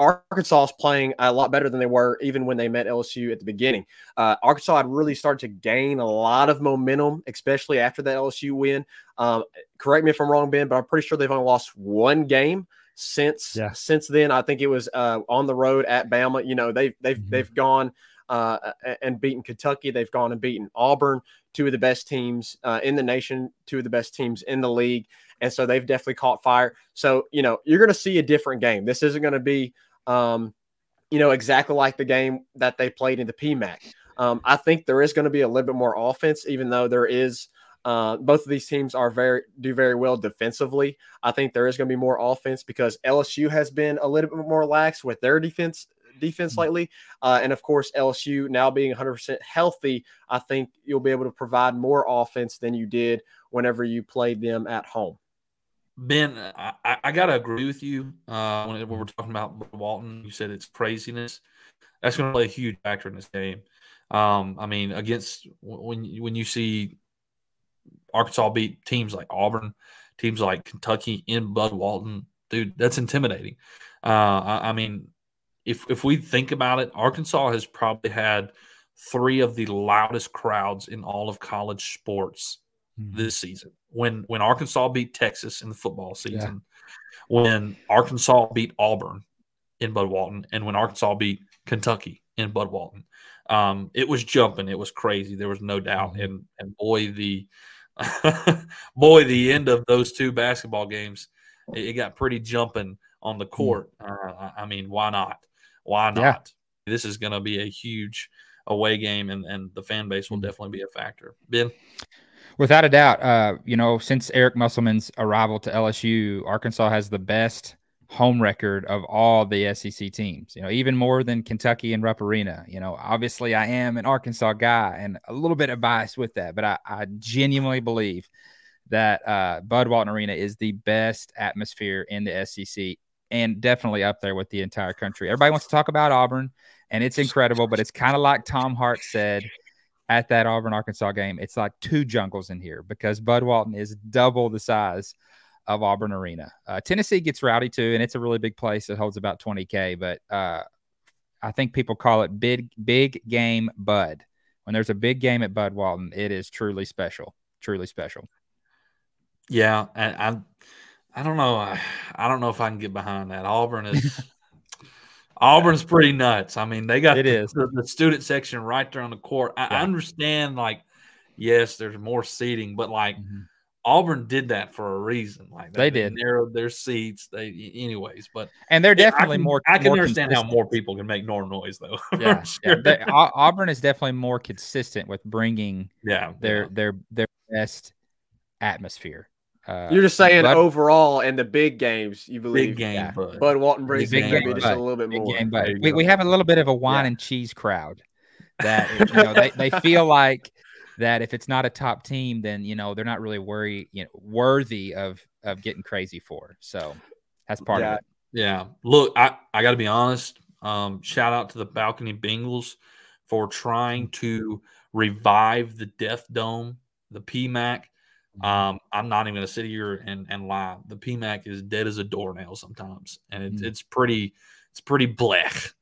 Arkansas is playing a lot better than they were even when they met LSU at the beginning. Uh, Arkansas had really started to gain a lot of momentum, especially after that LSU win. Um, correct me if I'm wrong, Ben, but I'm pretty sure they've only lost one game since Yeah. since then. I think it was uh, on the road at Bama. You know, they've they've Mhm. they've gone uh, and beaten Kentucky. They've gone and beaten Auburn, two of the best teams uh, in the nation, two of the best teams in the league, and so they've definitely caught fire. So you know, you're going to see a different game. This isn't going to be, um, you know, exactly like the game that they played in the PMAC. Um, I think there is going to be a little bit more offense, even though there is. Uh, both of these teams are very do very well defensively. I think there is going to be more offense because LSU has been a little bit more lax with their defense defense Mm-hmm. lately, uh, and of course LSU now being 100% healthy, I think you'll be able to provide more offense than you did whenever you played them at home. Ben, I, I- I gotta agree with you. Uh, when, when we're talking about Walton, you said it's craziness. That's going to play a huge factor in this game. Um, I mean, against when when you see Arkansas beat teams like Auburn, teams like Kentucky in Bud Walton, dude, that's intimidating. Uh, I, I mean, if if we think about it, Arkansas has probably had three of the loudest crowds in all of college sports This season. When when Arkansas beat Texas in the football season, when Arkansas beat Auburn in Bud Walton, and when Arkansas beat Kentucky in Bud Walton, um, it was jumping. It was crazy. There was no doubt. Mhm. And and boy, the boy, the end of those two basketball games, it, it got pretty jumping on the court. Uh, I, mean, why not? Why Yeah. not? This is going to be a huge away game, and and the fan base will definitely be a factor. Ben. Without a doubt, uh, you know, since Eric Musselman's arrival to LSU, Arkansas has the best home record of all the SEC teams. You know, even more than Kentucky and Rupp Arena. You know, obviously, I am an Arkansas guy and a little bit of bias with that, but I, I genuinely believe that uh, Bud Walton Arena is the best atmosphere in the SEC and definitely up there with the entire country. Everybody wants to talk about Auburn, and it's incredible, but it's kind of like Tom Hart said at that Auburn Arkansas game. It's like two jungles in here because Bud Walton is double the size of Auburn Arena. Uh, Tennessee gets rowdy too, and it's a really big place. It holds about 20k, but uh, I think people call it big big game Bud. When there's a big game at Bud Walton, it is truly special. Truly special. Yeah, and I, I don't know. I, I don't know if I can get behind that. Auburn is Auburn's pretty nuts. I mean, they got It the, is. the, the student section right there on the court. I, I understand, like, yes, there's more seating, but like Mhm. Auburn did that for a reason. Like They did. narrowed their seats. They, anyways, but And they're yeah, I definitely can- more. I can more understand how more people can make more noise, though. Yeah, yeah. They- Auburn is definitely more consistent with bringing yeah, their yeah. their their best atmosphere. Uh, You're just saying Bud- overall in the big games, you believe big game, yeah. but Bud Walton brings big it game, maybe just a little bit big more. game, but we, we have a little bit of a wine Yeah. and cheese crowd that you know they, they feel like that if it's not a top team, then you know they're not really worry you know worthy of of getting crazy for. So that's part Yeah. of it. Yeah. Look, I, I got to be honest. Um, shout out to the Balcony Bengals for trying to revive the Death Dome, the PMAC. Um, I'm not even going to sit here and, and lie. The PMAC is dead as a doornail sometimes, and it's Mm. it's pretty it's pretty blech.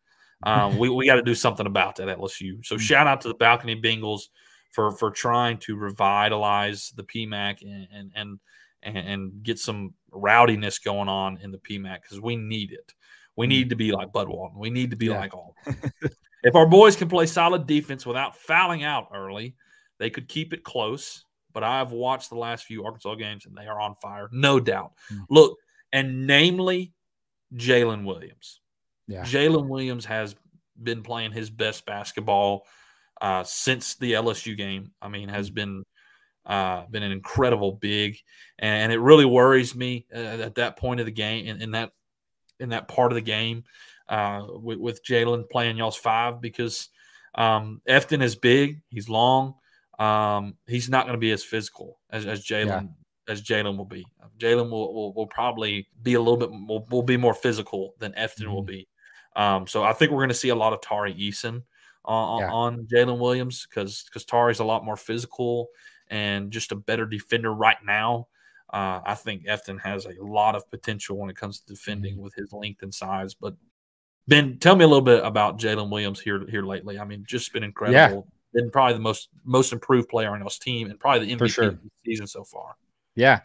Um, we we got to do something about that at LSU. So shout out to the Balcony Bengals for for trying to revitalize the PMAC and and and, and, and get some rowdiness going on in the PMAC because we need it. We need to be like Bud Walton. We need to be Yeah. like all. if our boys can play solid defense without fouling out early, they could keep it close. But I've watched the last few Arkansas games and they are on fire, no doubt. Mm. Look, and namely Jalen Williams. Yeah. Jalen Williams has been playing his best basketball uh, since the LSU game. I mean, has been uh, been an incredible big, and it really worries me uh, at that point of the game in, in that in that part of the game uh, with, with Jalen playing y'all's five because um, Efton is big, he's long, um, he's not going to be as physical as, as Jalen as Jalen will be. Jalen will, will will probably be a little bit will, will be more physical than Efton will Mhm. be. Um, so I think we're going to see a lot of Tari Eason on, Yeah. on Jalen Williams because because Tari's a lot more physical and just a better defender right now. Uh, I think Efton has a lot of potential when it comes to defending with his length and size, but Ben, tell me a little bit about Jalen Williams here here lately. I mean, just been incredible. Yeah. Been probably the most most improved player on this team, and probably the MVP sure. of the season so far. Yeah,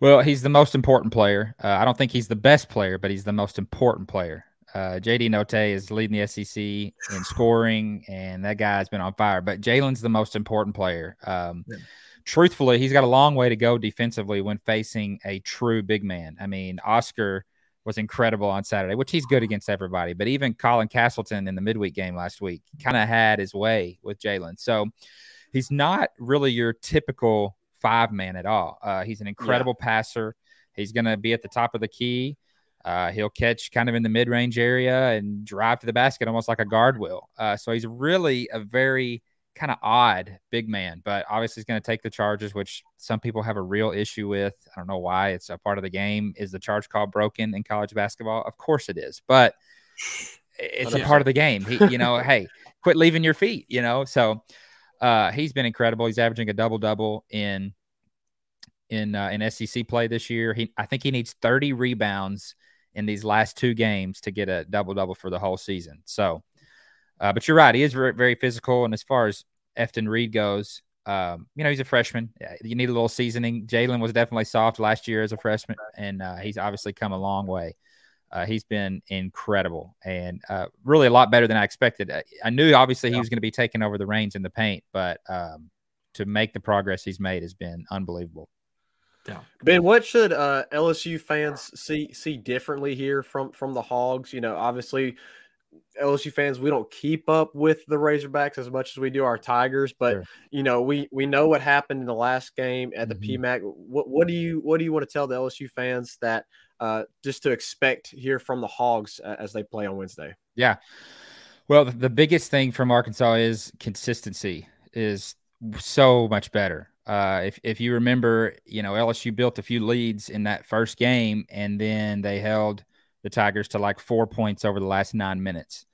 well, he's the most important player. Uh, I don't think he's the best player, but he's the most important player. Uh, JD Notae is leading the SEC in scoring, and that guy's been on fire. But Jalen's the most important player. Um, yeah. Truthfully, he's got a long way to go defensively when facing a true big man. I mean, Oscar was incredible on Saturday, which he's good against everybody. But even Colin Castleton in the midweek game last week kind of had his way with Jalen. So he's not really your typical five man at all. Uh, he's an incredible yeah. passer. He's going to be at the top of the key. Uh, he'll catch kind of in the mid range area and drive to the basket almost like a guard will. Uh, so he's really a very kind of odd big man, but obviously he's going to take the charges, which some people have a real issue with. I don't know why. It's a part of the game. Is the charge call broken in college basketball? Of course it is, but it's a part of the game. He, you know, hey, quit leaving your feet. You know, so uh, he's been incredible. He's averaging a double double in in uh, in SEC play this year. He I think he needs 30 rebounds in these last two games to get a double double for the whole season. So, uh, but you're right, he is very, very physical. And as far as Efton Reid goes, um, you know, he's a freshman. You need a little seasoning. Jalen was definitely soft last year as a freshman, and uh, he's obviously come a long way. Uh, he's been incredible and uh, really a lot better than I expected. I, I knew obviously yeah. he was going to be taking over the reins in the paint, but um, to make the progress he's made has been unbelievable. Yeah. Ben, what should uh, LSU fans see see differently here from from the Hogs? You know, obviously LSU fans, we don't keep up with the Razorbacks as much as we do our Tigers, but sure. you know, we we know what happened in the last game at the mm-hmm. PMAC. What what do you what do you want to tell the LSU fans that uh, just to expect here from the Hogs as they play on Wednesday? Yeah. Well, the biggest thing from Arkansas is consistency is so much better. Uh, if if you remember, you know LSU built a few leads in that first game, and then they held the Tigers to like four points over the last nine minutes.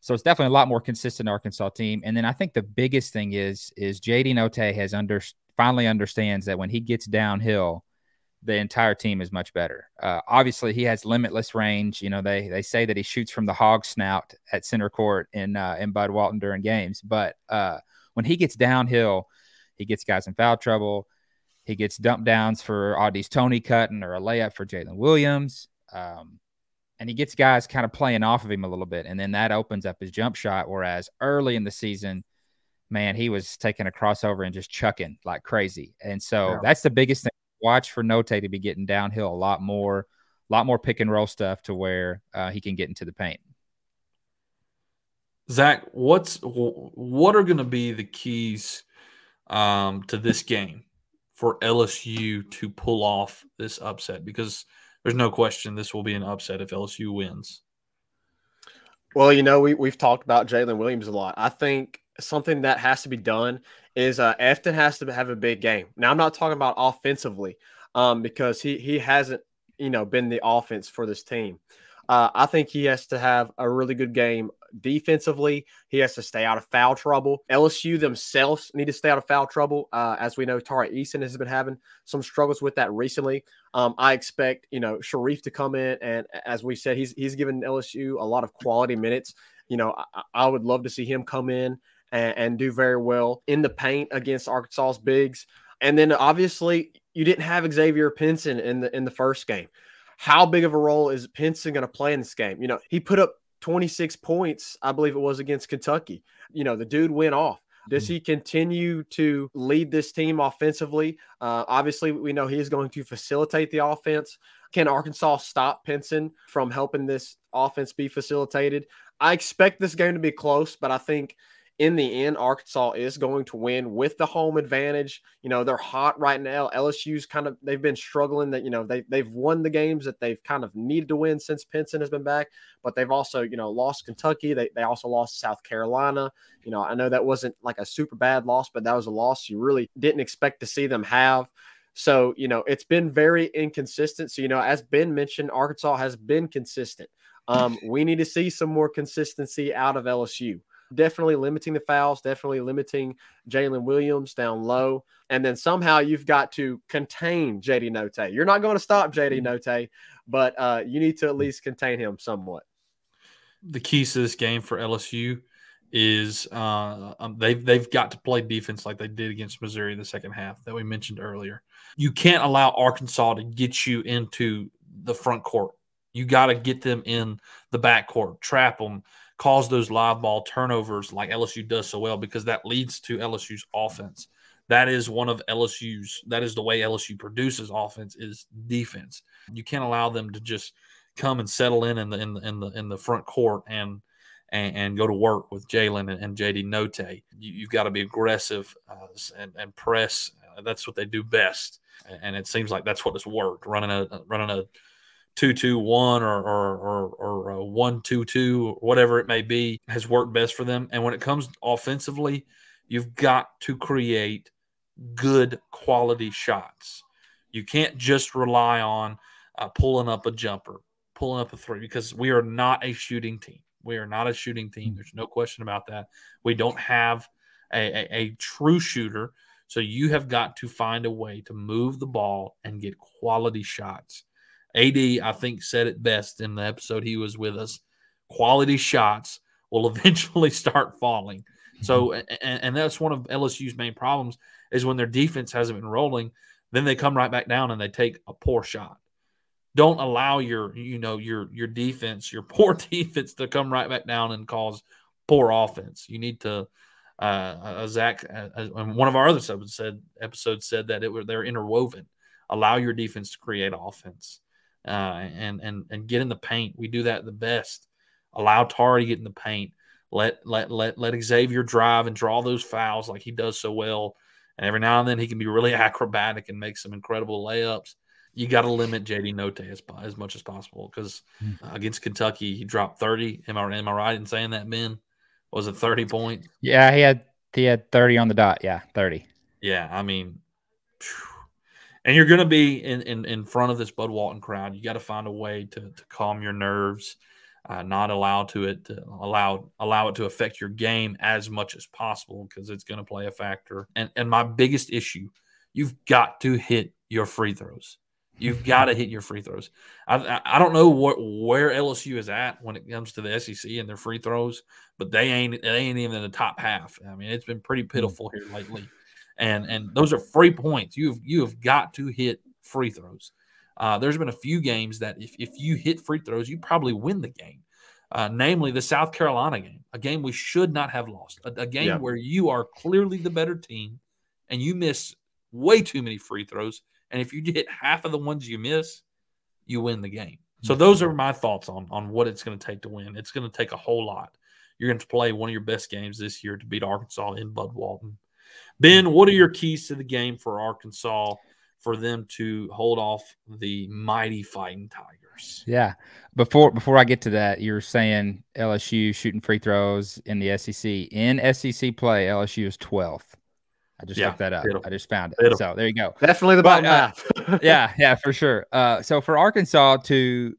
So it's definitely a lot more consistent Arkansas team. And then I think the biggest thing is is JD Notae has under finally understands that when he gets downhill, the entire team is much better. Uh, obviously, he has limitless range. You know, they they say that he shoots from the hog snout at center court in uh, in Bud Walton during games, but uh, when he gets downhill he gets guys in foul trouble. He gets dump downs for Au'Diese Toney cutting or a layup for Jalen Williams. Um, and he gets guys kind of playing off of him a little bit. And then that opens up his jump shot. Whereas early in the season, man, he was taking a crossover and just chucking like crazy. And so yeah. that's the biggest thing. Watch for Notae to be getting downhill a lot more, a lot more pick and roll stuff to where uh, he can get into the paint. Zach, what's what are going to be the keys um, to this game for LSU to pull off this upset because there's no question this will be an upset if LSU wins. Well, you know, we, we've talked about Jalen Williams a lot. I think something that has to be done is uh, Efton has to have a big game. Now, I'm not talking about offensively um, because he, he hasn't, you know, been the offense for this team. Uh, I think he has to have a really good game defensively. He has to stay out of foul trouble. LSU themselves need to stay out of foul trouble. Uh, as we know, Tari Eason has been having some struggles with that recently. Um, I expect, you know, Shareef to come in. And as we said, he's, he's given LSU a lot of quality minutes. You know, I, I would love to see him come in and, and do very well in the paint against Arkansas's bigs. And then obviously you didn't have Xavier Pinson in the in the first game how big of a role is Pinson going to play in this game? You know, he put up 26 points, I believe it was against Kentucky. You know, the dude went off. Does hmm. he continue to lead this team offensively? Uh, obviously, we know he is going to facilitate the offense. Can Arkansas stop Pinson from helping this offense be facilitated? I expect this game to be close, but I think in the end, Arkansas is going to win with the home advantage. You know, they're hot right now. LSU's kind of they've been struggling that, you know, they they've won the games that they've kind of needed to win since Pinson has been back, but they've also, you know, lost Kentucky. They they also lost South Carolina. You know, I know that wasn't like a super bad loss, but that was a loss you really didn't expect to see them have. So, you know, it's been very inconsistent. So, you know, as Ben mentioned, Arkansas has been consistent. Um, we need to see some more consistency out of LSU definitely limiting the fouls, definitely limiting Jalen Williams down low. And then somehow you've got to contain JD Notae. You're not going to stop JD mm-hmm. Notae, but uh, you need to at least contain him somewhat. the keys to this game for LSU is uh, um, they've they've got to play defense like they did against Missouri in the second half that we mentioned earlier. You can't allow Arkansas to get you into the front court. You got to get them in the back court, trap them, cause those live ball turnovers like LSU does so well because that leads to LSU's offense. That is one of LSU's. That is the way LSU produces offense is defense. You can't allow them to just come and settle in in the in the in the, in the front court and and, and go to work with Jalen and, and, JD Notae. You, have got to be aggressive uh, and, and, press. That's what they do best, and it seems like that's what has worked. Running a running a two two one or or or, or a one two two whatever it may be has worked best for them. And when it comes offensively, you've got to create good quality shots. You can't just rely on uh, pulling up a jumper, pulling up a three, because we are not a shooting team. We are not a shooting team. There's no question about that. We don't have a, a, a true shooter. So you have got to find a way to move the ball and get quality shots. AD, I think, said it best in the episode he was with us. Quality shots will eventually start falling. So, mm-hmm. and, and that's one of LSU's main problems is when their defense hasn't been rolling, then they come right back down and they take a poor shot. Don't allow your, you know, your your defense, your poor defense, to come right back down and cause poor offense. You need to. Uh, uh Zach, uh, uh one of our other episodes said episodes said that it were they're interwoven. Allow your defense to create offense, uh, and and and get in the paint. We do that the best. Allow Tari to get in the paint. Let let let let Xavier drive and draw those fouls like he does so well and every now and then he can be really acrobatic and make some incredible layups. You got to limit JD Notae as, as much as possible because hmm. against Kentucky he dropped thirty. Am I am I right in saying that, Ben? Was it thirty points? Yeah, he had he had thirty on the dot. Yeah, thirty. Yeah, I mean, and you're going to be in, in in front of this Bud Walton crowd. You got to find a way to to calm your nerves uh, not allow to it to allow allow it to affect your game as much as possible because it's going to play a factor. And and my biggest issue, you've got to hit your free throws. You've got to hit your free throws. I, I don't know what where LSU is at when it comes to the SEC and their free throws, but they ain't they ain't even in the top half. I mean, it's been pretty hmm. pitiful here lately. And and those are free points. You've you have got to hit free throws. Uh, there's been a few games that if, if you hit free throws, you probably win the game. Uh, namely, the South Carolina game, a game we should not have lost, a, a game yeah. where you are clearly the better team and you miss way too many free throws. And if you hit half of the ones you miss, you win the game. So mm-hmm. those are my thoughts on on what it's going to take to win. It's going to take a whole lot. You're going to play one of your best games this year to beat Arkansas in Bud Walton. Ben, what are your keys to the game for Arkansas for them to hold off the mighty fighting Tigers. Yeah. Before before I get to that, you're saying LSU shooting free throws in the SEC. In SEC play, LSU is 12th. I just yeah, looked that up. I just found it. So there you go. Definitely the bottom but, uh, half. yeah, yeah, for sure. Uh, so for Arkansas to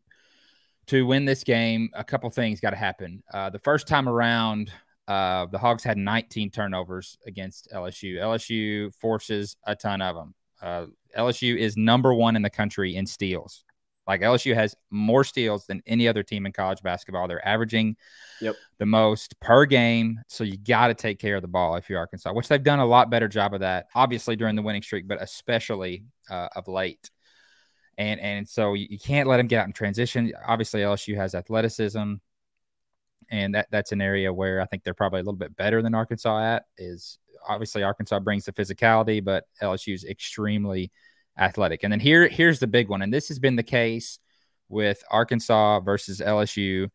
to win this game, a couple things got to happen. Uh, the first time around, uh, the Hogs had 19 turnovers against LSU. LSU forces a ton of them. Uh, LSU is number one in the country in steals. Like LSU has more steals than any other team in college basketball. They're averaging yep. the most per game. So you got to take care of the ball if you're Arkansas, which they've done a lot better job of that, obviously during the winning streak, but especially uh, of late. And and so you, you can't let them get out in transition. Obviously, LSU has athleticism, and that that's an area where I think they're probably a little bit better than Arkansas at is obviously Arkansas brings the physicality, but LSU is extremely athletic. And then here, here's the big one, and this has been the case with Arkansas versus LSU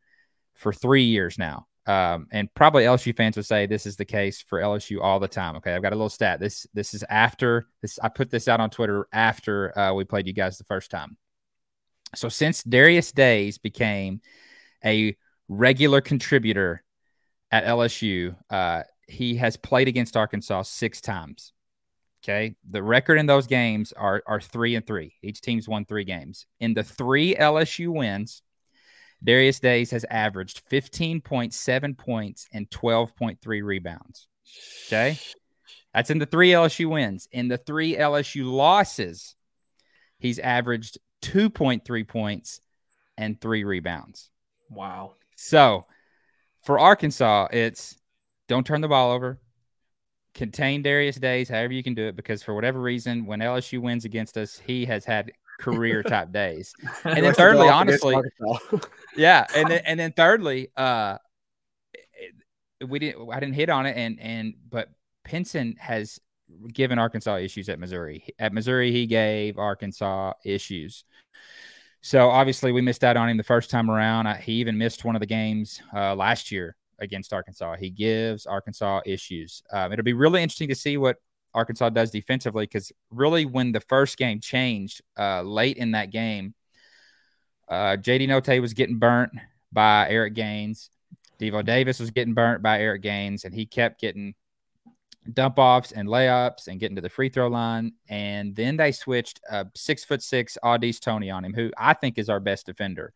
for three years now. Um, and probably LSU fans would say this is the case for LSU all the time. Okay, I've got a little stat. This this is after this. I put this out on Twitter after uh, we played you guys the first time. So since Darius Days became a regular contributor at LSU, uh, he has played against Arkansas six times. Okay. The record in those games are, are three and three. Each team's won three games. In the three LSU wins, Darius Days has averaged 15.7 points and 12.3 rebounds. Okay. That's in the three LSU wins. In the three LSU losses, he's averaged 2.3 points and three rebounds. Wow. So for Arkansas, it's don't turn the ball over, contain Darius Days, however you can do it, because for whatever reason, when LSU wins against us, he has had career type days. And then thirdly, honestly, yeah, and then, and then thirdly, uh, we didn't. I didn't hit on it, and and but Pinson has given Arkansas issues at Missouri. At Missouri, he gave Arkansas issues. So obviously, we missed out on him the first time around. I, he even missed one of the games uh, last year against Arkansas. He gives Arkansas issues. Um, it'll be really interesting to see what Arkansas does defensively because really, when the first game changed uh, late in that game, uh, JD Notae was getting burnt by Eric Gaines. Devo Davis was getting burnt by Eric Gaines, and he kept getting dump offs and layups and getting to the free throw line. And then they switched a six foot six Au'Diese Toney on him, who I think is our best defender.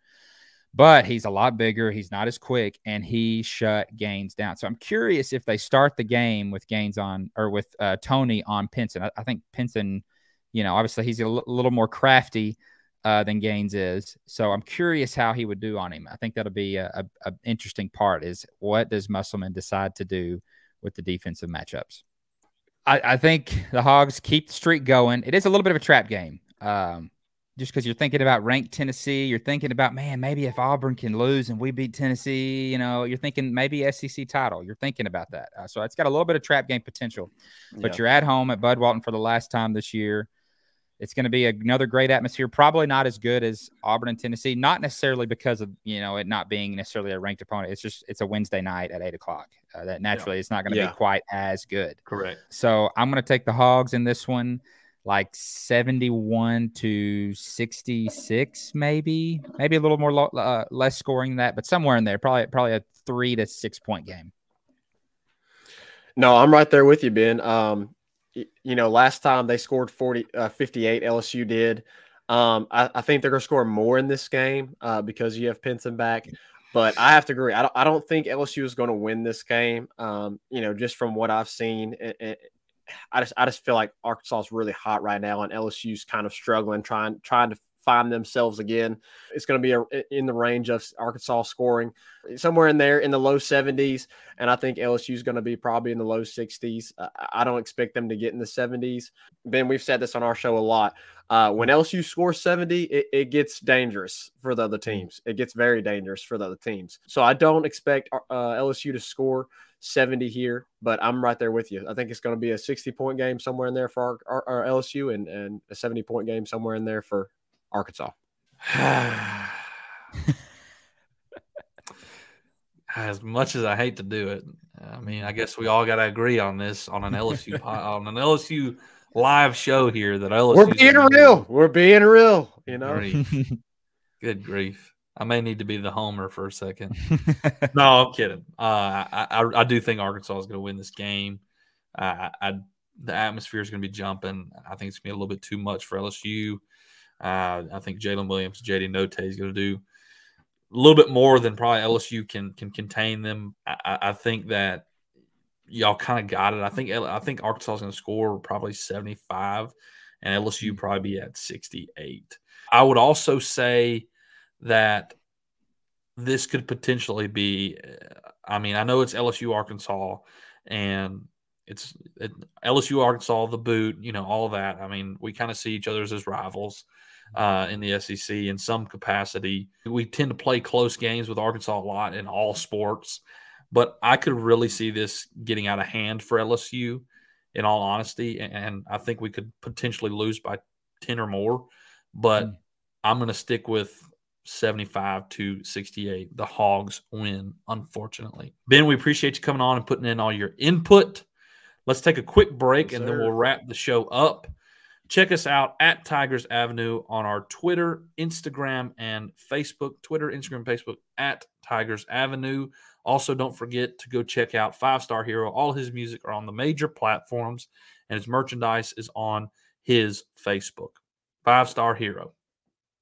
But he's a lot bigger. He's not as quick, and he shut Gaines down. So I'm curious if they start the game with Gaines on or with uh, Toney on Pinson. I, I think Pinson, you know, obviously he's a l- little more crafty uh, than Gaines is. So I'm curious how he would do on him. I think that'll be a, a, a interesting part. Is what does Musselman decide to do with the defensive matchups? I, I think the Hogs keep the streak going. It is a little bit of a trap game. Um, just because you're thinking about ranked Tennessee, you're thinking about, man, maybe if Auburn can lose and we beat Tennessee, you know, you're thinking maybe SEC title. You're thinking about that. Uh, so it's got a little bit of trap game potential. But Yeah. you're at home at Bud Walton for the last time this year. It's going to be another great atmosphere. Probably not as good as Auburn and Tennessee. Not necessarily because of you know it not being necessarily a ranked opponent. It's just it's a Wednesday night at eight o'clock. Uh, that naturally it's not going to Yeah. be quite as good. Correct. So I'm going to take the Hogs in this one, like 71 to 66, maybe, maybe a little more lo- uh, less scoring than that, but somewhere in there, probably probably a three to six point game. No, I'm right there with you, Ben. Um, you know, last time they scored 40, uh, 58, LSU did. Um, I, I think they're going to score more in this game uh, because you have Pinson back. But I have to agree. I don't, I don't think LSU is going to win this game. Um, you know, just from what I've seen, it, it, I just I just feel like Arkansas is really hot right now, and LSU's kind of struggling, trying trying to find themselves again. It's going to be a, in the range of Arkansas scoring somewhere in there in the low 70s, and I think LSU is going to be probably in the low 60s. Uh, I don't expect them to get in the 70s. Ben, we've said this on our show a lot. Uh, when LSU scores 70, it, it gets dangerous for the other teams. It gets very dangerous for the other teams. So I don't expect uh, LSU to score 70 here, but I'm right there with you. I think it's going to be a 60 point game somewhere in there for our, our, our LSU and, and a 70 point game somewhere in there for Arkansas. as much as I hate to do it, I mean, I guess we all got to agree on this on an LSU on an LSU live show here that LSU. We're being real. We're being real. You know, Grief. Good grief! I may need to be the homer for a second. no, I'm kidding. Uh, I, I I do think Arkansas is going to win this game. Uh, I, I the atmosphere is going to be jumping. I think it's going to be a little bit too much for LSU. Uh, I think Jalen Williams, JD Notae is going to do a little bit more than probably LSU can can contain them. I, I- think that y'all kind of got it. I think I think Arkansas is going to score probably 75, and LSU probably be at 68. I would also say that this could potentially be. uh, I mean, I know it's LSU Arkansas, and it's it, LSU Arkansas, the boot, you know, all that. I mean, we kind of see each other as rivals uh, in the SEC in some capacity. We tend to play close games with Arkansas a lot in all sports, but I could really see this getting out of hand for LSU. In all honesty, and, I think we could potentially lose by ten or more. But Mm. I'm going to stick with 75 to 68. The Hogs win, unfortunately. Ben, we appreciate you coming on and putting in all your input. Let's take a quick break Yes, and then we'll wrap the show up. Check us out at Tigers Avenue on our Twitter, Instagram, and Facebook. Twitter, Instagram, Facebook at Tigers Avenue. Also, don't forget to go check out Five Star Hero. All his music are on the major platforms, and his merchandise is on his Facebook. Five Star Hero.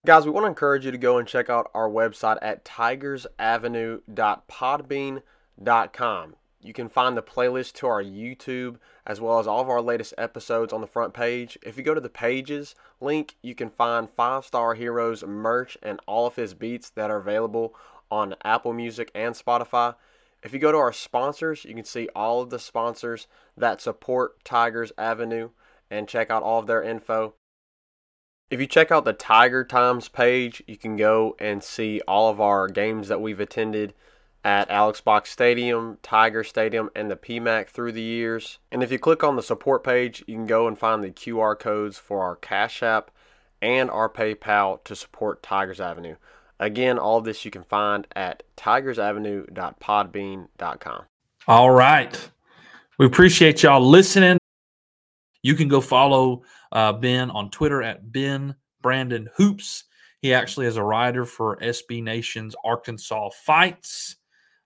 Guys, we want to encourage you to go and check out our website at tigersavenue.podbean.com. You can find the playlist to our YouTube as well as all of our latest episodes on the front page. If you go to the pages link, you can find Five Star Heroes merch and all of his beats that are available on Apple Music and Spotify. If you go to our sponsors, you can see all of the sponsors that support Tigers Avenue and check out all of their info. If you check out the Tiger Times page, you can go and see all of our games that we've attended at Alex Box Stadium, Tiger Stadium, and the PMAC through the years. And if you click on the support page, you can go and find the QR codes for our Cash App and our PayPal to support Tigers Avenue. Again, all this you can find at tigersavenue.podbean.com. All right. We appreciate y'all listening. You can go follow uh, Ben on Twitter at Ben Brandon Hoops. He actually is a writer for SB Nation's Arkansas Fights.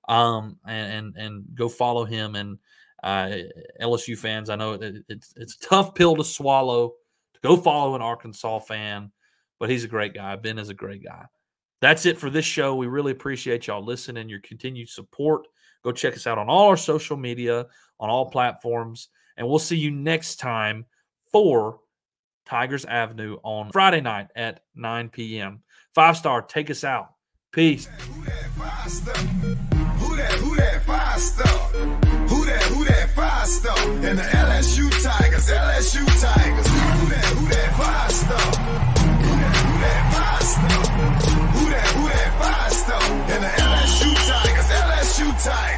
Um, and, and, and go follow him. And uh, LSU fans, I know it, it's it's a tough pill to swallow to go follow an Arkansas fan, but he's a great guy. Ben is a great guy. That's it for this show. We really appreciate y'all listening, your continued support. Go check us out on all our social media, on all platforms, and we'll see you next time for Tigers Avenue on Friday night at 9 p.m. Five star, take us out. Peace who that five? Who that, who that five? And the LSU Tigers, LSU Tigers. Who that, who that five? Who that, who that five? Who that, who that five? And the LSU Tigers, LSU Tigers.